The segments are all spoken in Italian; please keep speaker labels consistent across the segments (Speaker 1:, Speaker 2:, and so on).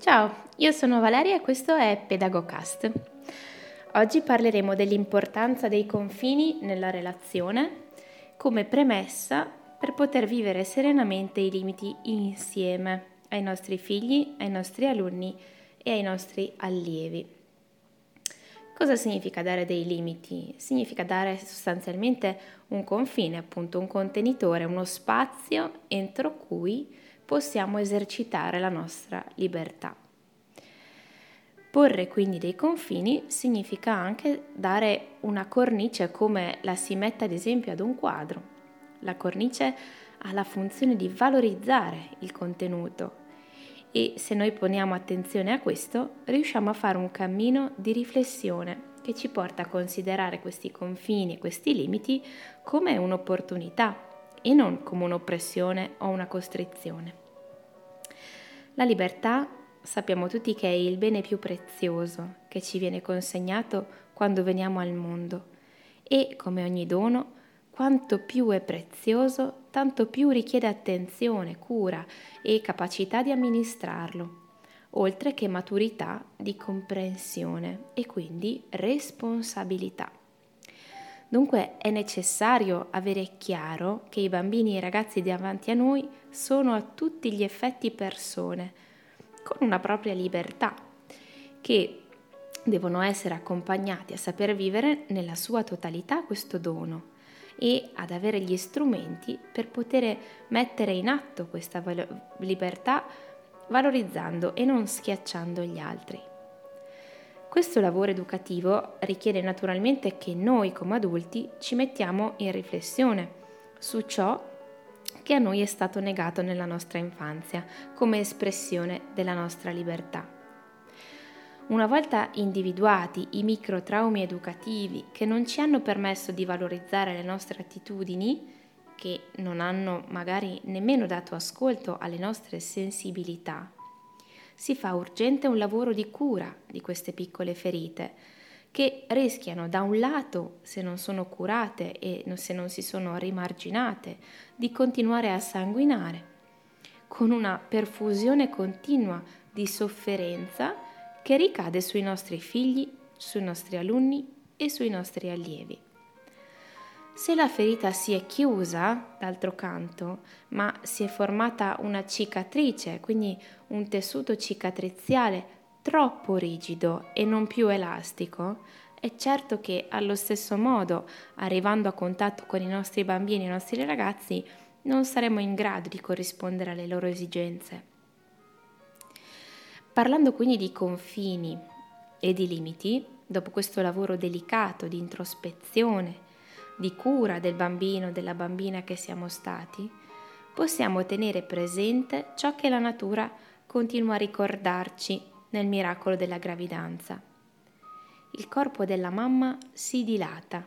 Speaker 1: Ciao, io sono Valeria e questo è Pedagocast. Oggi parleremo dell'importanza dei confini nella relazione come premessa per poter vivere serenamente i limiti insieme ai nostri figli, ai nostri alunni e ai nostri allievi. Cosa significa dare dei limiti? Significa dare sostanzialmente un confine, appunto un contenitore, uno spazio entro cui possiamo esercitare la nostra libertà. Porre quindi dei confini significa anche dare una cornice come la si mette ad esempio ad un quadro. La cornice ha la funzione di valorizzare il contenuto e se noi poniamo attenzione a questo riusciamo a fare un cammino di riflessione che ci porta a considerare questi confini e questi limiti come un'opportunità e non come un'oppressione o una costrizione. La libertà sappiamo tutti che è il bene più prezioso che ci viene consegnato quando veniamo al mondo e, come ogni dono, quanto più è prezioso, tanto più richiede attenzione, cura e capacità di amministrarlo, oltre che maturità di comprensione e quindi responsabilità. Dunque è necessario avere chiaro che i bambini e i ragazzi davanti a noi sono a tutti gli effetti persone, con una propria libertà, che devono essere accompagnati a saper vivere nella sua totalità questo dono e ad avere gli strumenti per poter mettere in atto questa libertà valorizzando e non schiacciando gli altri. Questo lavoro educativo richiede naturalmente che noi come adulti ci mettiamo in riflessione su ciò che a noi è stato negato nella nostra infanzia come espressione della nostra libertà. Una volta individuati i microtraumi educativi che non ci hanno permesso di valorizzare le nostre attitudini, che non hanno magari nemmeno dato ascolto alle nostre sensibilità, si fa urgente un lavoro di cura di queste piccole ferite che rischiano da un lato, se non sono curate e se non si sono rimarginate, di continuare a sanguinare, con una perfusione continua di sofferenza che ricade sui nostri figli, sui nostri alunni e sui nostri allievi. Se la ferita si è chiusa, d'altro canto, ma si è formata una cicatrice, quindi un tessuto cicatriziale troppo rigido e non più elastico, è certo che allo stesso modo, arrivando a contatto con i nostri bambini e i nostri ragazzi, non saremo in grado di corrispondere alle loro esigenze. Parlando quindi di confini e di limiti, dopo questo lavoro delicato di introspezione, di cura del bambino, della bambina che siamo stati, possiamo tenere presente ciò che la natura continua a ricordarci nel miracolo della gravidanza. Il corpo della mamma si dilata,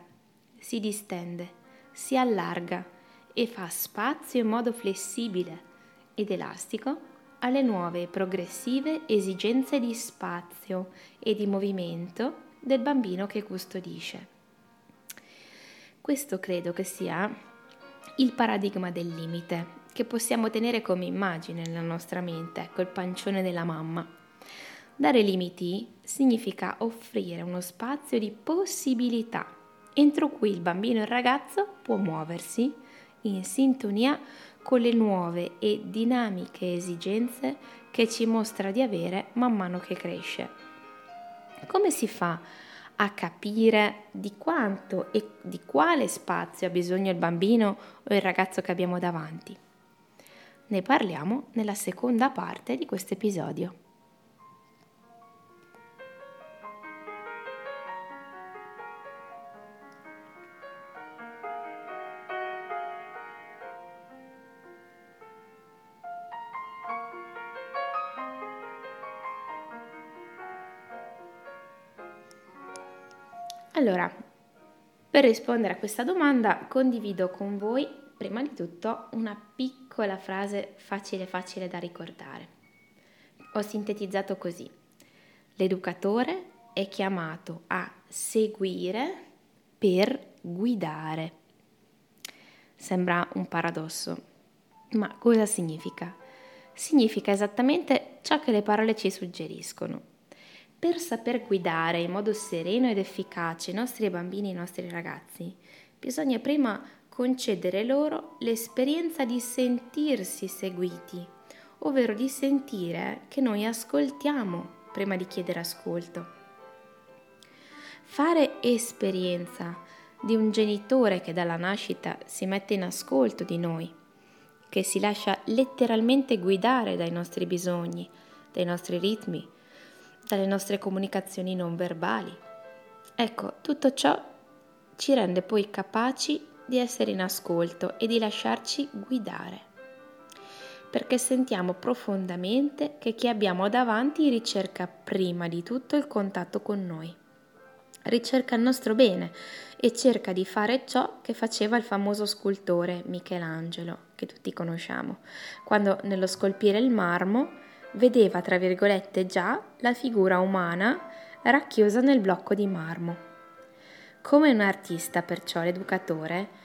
Speaker 1: si distende, si allarga e fa spazio in modo flessibile ed elastico alle nuove e progressive esigenze di spazio e di movimento del bambino che custodisce. Questo credo che sia il paradigma del limite che possiamo tenere come immagine nella nostra mente, ecco il pancione della mamma. Dare limiti significa offrire uno spazio di possibilità entro cui il bambino e il ragazzo può muoversi in sintonia con le nuove e dinamiche esigenze che ci mostra di avere man mano che cresce. Come si fa a capire di quanto e di quale spazio ha bisogno il bambino o il ragazzo che abbiamo davanti. Ne parliamo nella seconda parte di questo episodio. Allora, per rispondere a questa domanda condivido con voi prima di tutto una piccola frase facile facile da ricordare. Ho sintetizzato così. L'educatore è chiamato a seguire per guidare. Sembra un paradosso, ma cosa significa? significa esattamente ciò che le parole ci suggeriscono. Per saper guidare in modo sereno ed efficace i nostri bambini e i nostri ragazzi, bisogna prima concedere loro l'esperienza di sentirsi seguiti, ovvero di sentire che noi ascoltiamo prima di chiedere ascolto. Fare esperienza di un genitore che dalla nascita si mette in ascolto di noi, che si lascia letteralmente guidare dai nostri bisogni, dai nostri ritmi, dalle nostre comunicazioni non verbali. Ecco, tutto ciò ci rende poi capaci di essere in ascolto e di lasciarci guidare, perché sentiamo profondamente che chi abbiamo davanti ricerca prima di tutto il contatto con noi, ricerca il nostro bene e cerca di fare ciò che faceva il famoso scultore Michelangelo, che tutti conosciamo, quando nello scolpire il marmo vedeva, tra virgolette, già la figura umana racchiusa nel blocco di marmo. Come un artista, perciò, l'educatore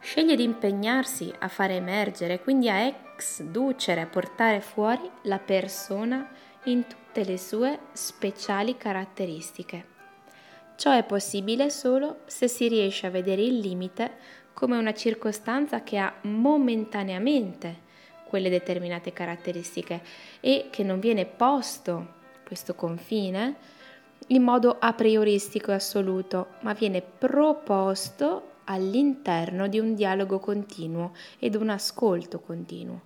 Speaker 1: sceglie di impegnarsi a fare emergere, quindi a ex ducere, a portare fuori la persona in tutte le sue speciali caratteristiche. Ciò è possibile solo se si riesce a vedere il limite come una circostanza che ha momentaneamente quelle determinate caratteristiche e che non viene posto questo confine in modo a prioristico e assoluto, ma viene proposto all'interno di un dialogo continuo ed un ascolto continuo.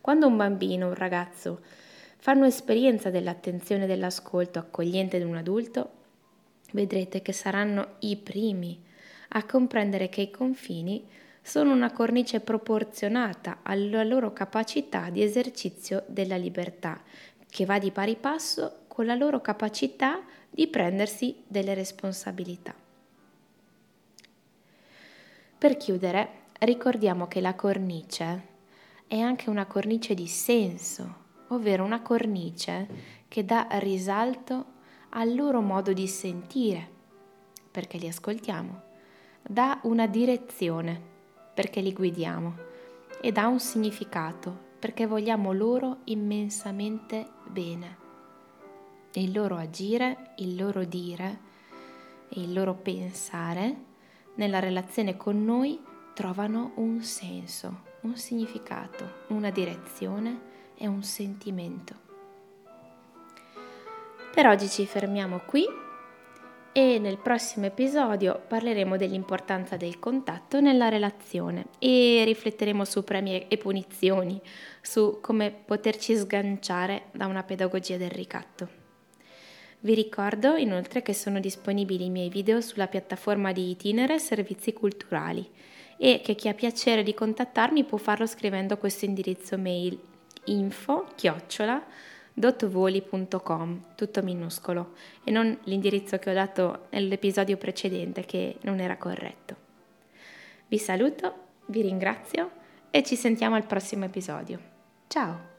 Speaker 1: Quando un bambino, un ragazzo, fanno esperienza dell'attenzione e dell'ascolto accogliente di un adulto, vedrete che saranno i primi a comprendere che i confini sono una cornice proporzionata alla loro capacità di esercizio della libertà, che va di pari passo con la loro capacità di prendersi delle responsabilità. Per chiudere, ricordiamo che la cornice è anche una cornice di senso, ovvero una cornice che dà risalto al loro modo di sentire, perché li ascoltiamo, dà una direzione, perché li guidiamo, e dà un significato, perché vogliamo loro immensamente bene il loro agire, il loro dire e il loro pensare nella relazione con noi trovano un senso, un significato, una direzione e un sentimento. Per oggi ci fermiamo qui e nel prossimo episodio parleremo dell'importanza del contatto nella relazione e rifletteremo su premi e punizioni, su come poterci sganciare da una pedagogia del ricatto. Vi ricordo inoltre che sono disponibili i miei video sulla piattaforma di Itinere Servizi Culturali e che chi ha piacere di contattarmi può farlo scrivendo questo indirizzo mail info chiocciola dotvoli.com, tutto minuscolo, e non l'indirizzo che ho dato nell'episodio precedente che non era corretto. Vi saluto, vi ringrazio e ci sentiamo al prossimo episodio. Ciao!